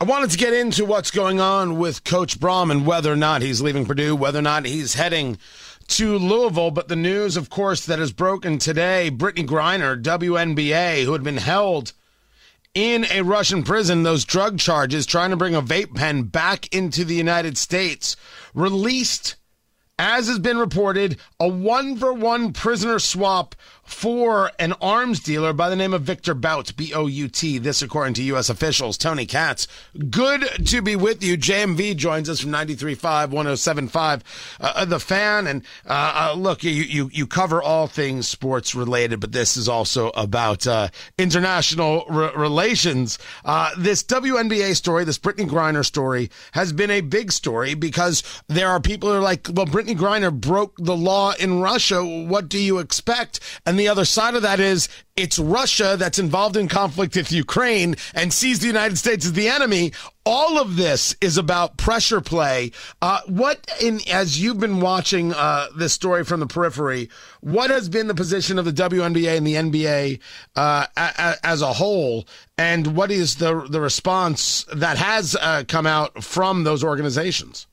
I wanted to get into what's going on with Coach Brohm and whether or not he's leaving Purdue, whether or not he's heading to Louisville. But the news, of course, that has broken today Brittney Griner, WNBA, who had been held in a Russian prison, those drug charges, trying to bring a vape pen back into the United States, released, as has been reported, a one for one prisoner swap for an arms dealer by the name of Victor Bout, B O U T. This, according to U.S. officials. Tony Katz, good to be with you. JMV joins us from 93.5, 107.5, uh, the fan. And uh, uh, look, you, you, you cover all things sports related, but this is also about uh, international re- relations. Uh, this WNBA story, this Brittney Griner story, has been a big story because there are people who are like, well, Brittney Griner broke the law in Russia. What do you expect? And the other side of that is it's Russia that's involved in conflict with Ukraine and sees the United States as the enemy. All of this is about pressure play. Uh, what, in as you've been watching uh, this story from the periphery, what has been the position of the WNBA and the NBA uh, a, a, as a whole, and what is the the response that has uh, come out from those organizations?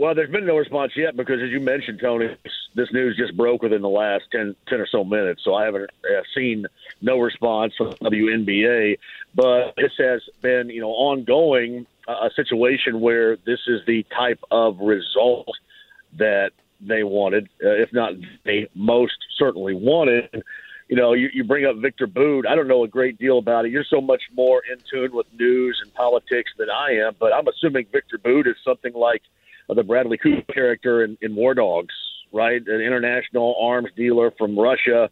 Well, there's been no response yet because, as you mentioned, Tony, this news just broke within the last 10, 10 or so minutes. So I haven't uh, seen no response from WNBA. But this has been, you know, ongoing uh, a situation where this is the type of result that they wanted, uh, if not they most certainly wanted. You know, you, you bring up Victor Bout. I don't know a great deal about it. You're so much more in tune with news and politics than I am, but I'm assuming Victor Bout is something like – the Bradley Cooper character in, in War Dogs, right? An international arms dealer from Russia,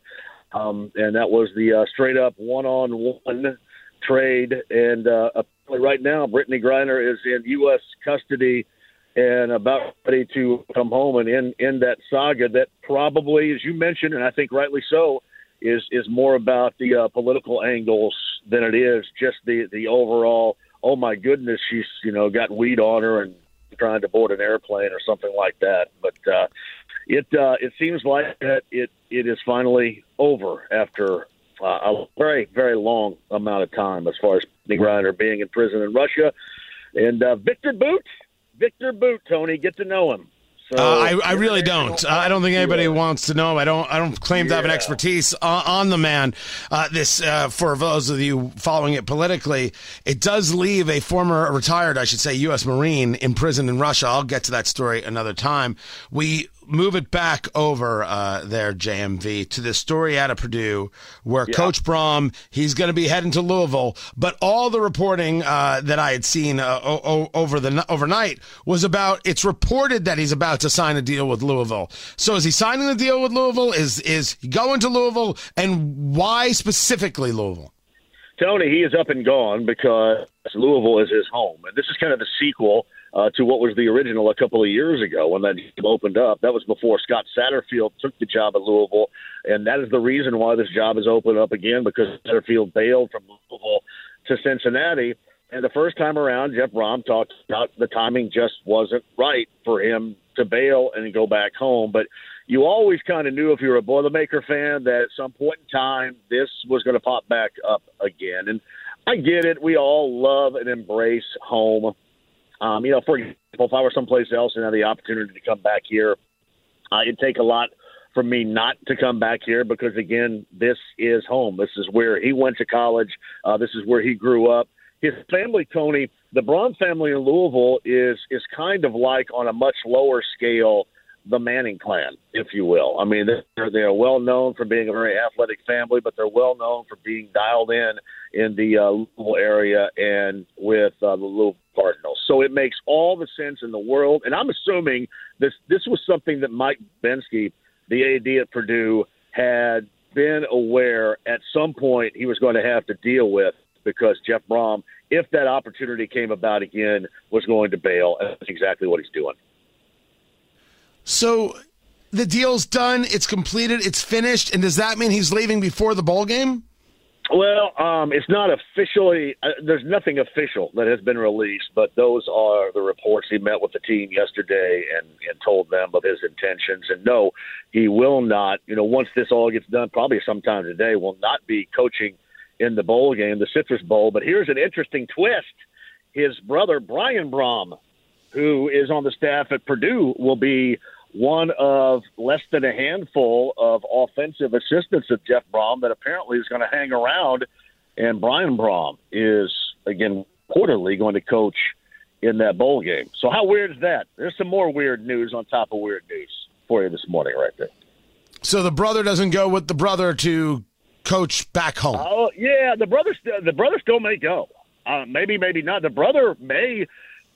um, and that was the uh, straight up one on one trade. And uh, right now, Brittney Griner is in U.S. custody and about ready to come home and end, end that saga that probably, as you mentioned, and I think rightly so, is is more about the uh, political angles than it is just the the overall. Oh my goodness, she's you know got weed on her and trying to board an airplane or something like that. But uh, it uh, it seems like that it it is finally over after uh, a very very long amount of time as far as Nick Ryder being in prison in Russia. And uh, Victor Bout, Victor Bout, Tony, get to know him. So, uh, I, I really don't. Uh, I don't think anybody wants to know. I don't. I don't claim to have an expertise on, on the man. Uh, this, uh, for those of you following it politically, it does leave a former retired, I should say, U.S. Marine in prison in Russia. I'll get to that story another time. We move it back over uh, there, JMV, to the story out of Purdue where yeah. Coach Brohm, he's going to be heading to Louisville. But all the reporting uh, that I had seen uh, o- over the overnight was about it's reported that he's about to sign a deal with Louisville. So is he signing a deal with Louisville? Is is he going to Louisville? And why specifically Louisville? Tony, he is up and gone because Louisville is his home, and this is kind of the sequel uh, to what was the original a couple of years ago when that opened up. That was before Scott Satterfield took the job at Louisville, and that is the reason why this job is opened up again because Satterfield bailed from Louisville to Cincinnati. And the first time around, Jeff Brohm talked about the timing just wasn't right for him to bail and go back home. But you always kind of knew if you were a Boilermaker fan that at some point in time this was going to pop back up again. And I get it. We all love and embrace home. Um, you know, for example, if I were someplace else and had the opportunity to come back here, uh, it'd take a lot for me not to come back here because, again, this is home. This is where he went to college. Uh, this is where he grew up. His family, Tony, the Brohm family in Louisville is is kind of like on a much lower scale the Manning clan, if you will. I mean, they're they're well known for being a very athletic family, but they're well known for being dialed in in the uh, Louisville area and with uh, the Louisville Cardinals. So it makes all the sense in the world. And I'm assuming this this was something that Mike Bobinski, the AD at Purdue, had been aware at some point he was going to have to deal with because Jeff Brohm, if that opportunity came about again, was going to bail. And that's exactly what he's doing. So the deal's done, it's completed, it's finished, and does that mean he's leaving before the bowl game? Well, um, it's not officially. Uh, there's nothing official that has been released, but those are the reports. He met with the team yesterday and, and told them of his intentions. And no, he will not. You know, once this all gets done, probably sometime today, will not be coaching in the bowl game, the Citrus Bowl. But here's an interesting twist: his brother Brian Brohm, who is on the staff at Purdue, will be one of less than a handful of offensive assistants of Jeff Brohm that apparently is going to hang around. And Brian Brohm is, again, quarterly going to coach in that bowl game. So, how weird is that? There's some more weird news on top of weird news for you this morning, right there. So, the brother doesn't go with the brother to coach back home? Oh, yeah. The brother, the brother still may go. Uh, maybe, maybe not. The brother may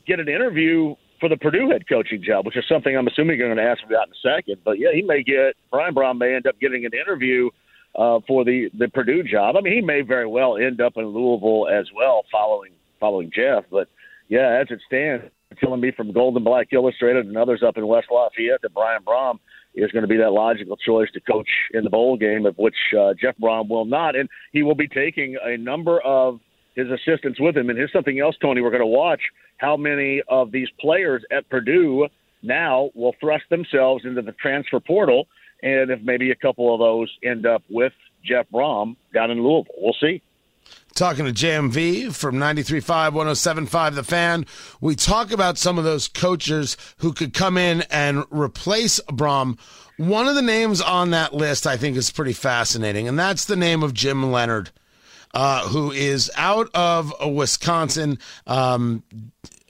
get an interview for the Purdue head coaching job, which is something I'm assuming you're going to ask about in a second. But yeah, he may get Brian Brohm may end up getting an interview uh, for the the Purdue job. I mean, he may very well end up in Louisville as well, following following Jeff. But yeah, as it stands, telling me from Gold & Black Illustrated and others up in West Lafayette that Brian Brohm is going to be that logical choice to coach in the bowl game, of which uh, Jeff Brohm will not, and he will be taking a number of his assistants with him. And here's something else, Tony, we're going to watch how many of these players at Purdue now will thrust themselves into the transfer portal. And if maybe a couple of those end up with Jeff Brohm down in Louisville, we'll see. Talking to JMV from 93.5, 107.5 The Fan. We talk about some of those coaches who could come in and replace Brohm. One of the names on that list I think is pretty fascinating, and that's the name of Jim Leonhard uh, who is out of Wisconsin. Um,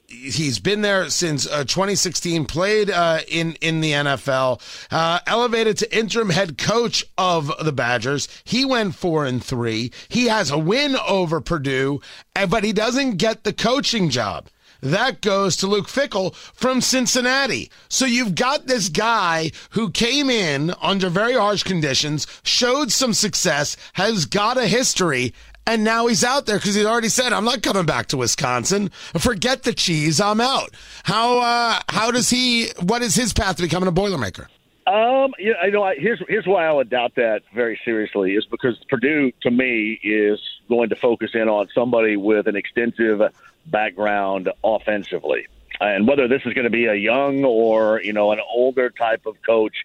he's been there since uh, 2016 played uh, in in the NFL uh, elevated to interim head coach of the Badgers he went 4 and 3 he has a win over Purdue but he doesn't get the coaching job that goes to Luke Fickell from Cincinnati. So you've got this guy who came in under very harsh conditions, showed some success, has got a history, and now he's out there because he's already said, "I'm not coming back to Wisconsin. Forget the cheese. I'm out." How uh, how does he? What is his path to becoming a Boilermaker? Um, you know, I know. I, here's here's why I would doubt that very seriously is because Purdue, to me, is going to focus in on somebody with an extensive background offensively, and whether this is going to be a young or you know an older type of coach.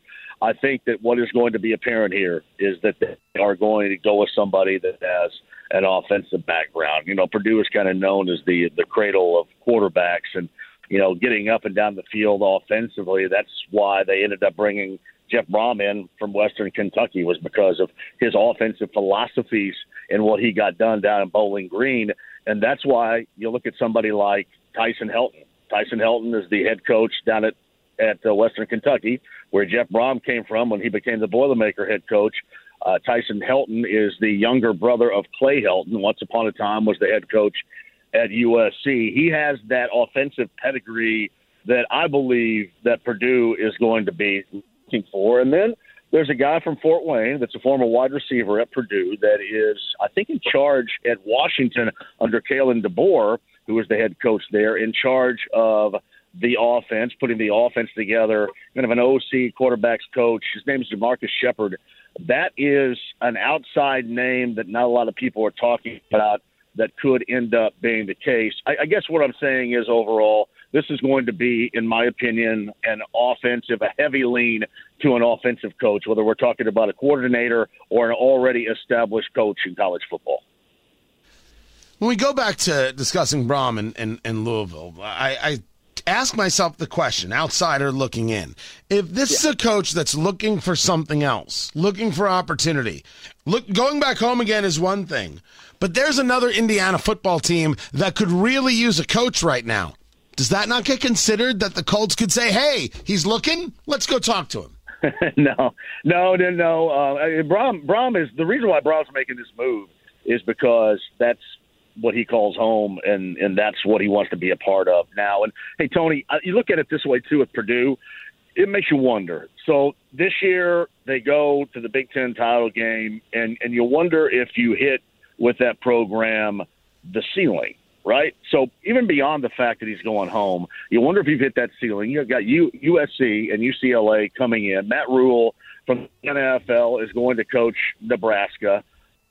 I think that what is going to be apparent here is that they are going to go with somebody that has an offensive background. You know, Purdue is kind of known as the the cradle of quarterbacks, and you know, getting up and down the field offensively. That's why they ended up bringing Jeff Brohm in from Western Kentucky was because of his offensive philosophies and what he got done down in Bowling Green, and that's why you look at somebody like Tyson Helton. Tyson Helton is the head coach down at at uh, Western Kentucky, where Jeff Brohm came from when he became the Boilermaker head coach. Uh, Tyson Helton is the younger brother of Clay Helton. Once upon a time, was the head coach at USC. He has that offensive pedigree that I believe that Purdue is going to be looking for. And then there's a guy from Fort Wayne that's a former wide receiver at Purdue that is, I think, in charge at Washington under Kalen DeBoer, who was the head coach there, in charge of the offense, putting the offense together, kind of an OC quarterbacks coach. His name is JaMarcus Shephard that is an outside name that not a lot of people are talking about that could end up being the case. I, I guess what I'm saying is overall, this is going to be, in my opinion, an offensive, a heavy lean to an offensive coach, whether we're talking about a coordinator or an already established coach in college football. When we go back to discussing Brohm and, and, and Louisville, I, I ask myself the question, outsider looking in. If this yeah. is a coach that's looking for something else, looking for opportunity, look going back home again is one thing. But there's another Indiana football team that could really use a coach right now. Does that not get considered that the Colts could say, "Hey, he's looking. Let's go talk to him." no, no, no, no. Uh, Brohm, Brohm is the reason why Brohm's making this move is because that's what he calls home, and and that's what he wants to be a part of now. And hey, Tony, you look at it this way too with Purdue. It makes you wonder. So this year they go to the Big Ten title game, and and you wonder if you hit with that program the ceiling right? So even beyond the fact that he's going home, you wonder if you've hit that ceiling. You've got U, USC and UCLA coming in. Matt Rhule from the NFL is going to coach Nebraska.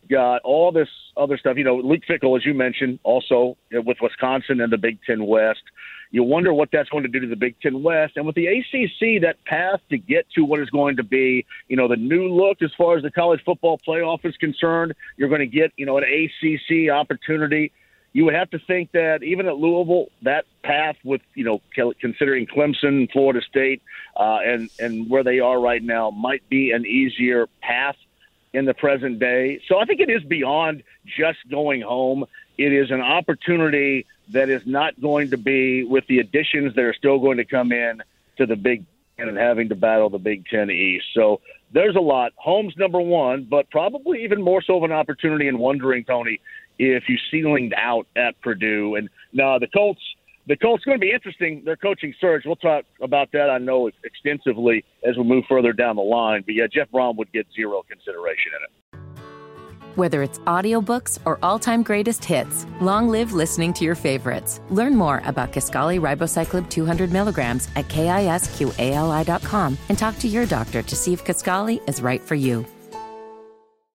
Got all this other stuff. You know, Luke Fickell, as you mentioned, also with Wisconsin and the Big Ten West. You wonder what that's going to do to the Big Ten West. And with the ACC, that path to get to what is going to be, you know, the new look as far as the college football playoff is concerned, you're going to get, you know, an ACC opportunity you would have to think that even at Louisville, that path with you know considering Clemson, Florida State, uh, and and where they are right now might be an easier path in the present day. So I think it is beyond just going home. It is an opportunity that is not going to be with the additions that are still going to come in to the Big Ten and having to battle the Big Ten East. So there's a lot. Home's number one, but probably even more so of an opportunity in wondering, Tony, if you ceilinged out at Purdue. And now the Colts, the Colts going to be interesting. Their coaching surge. We'll talk about that. I know extensively as we move further down the line. But yeah, Jeff Brohm would get zero consideration in it. Whether it's audiobooks or all-time greatest hits, long live listening to your favorites. Learn more about Kisqali Ribociclib 200 milligrams at kisqali.com and talk to your doctor to see if Kisqali is right for you.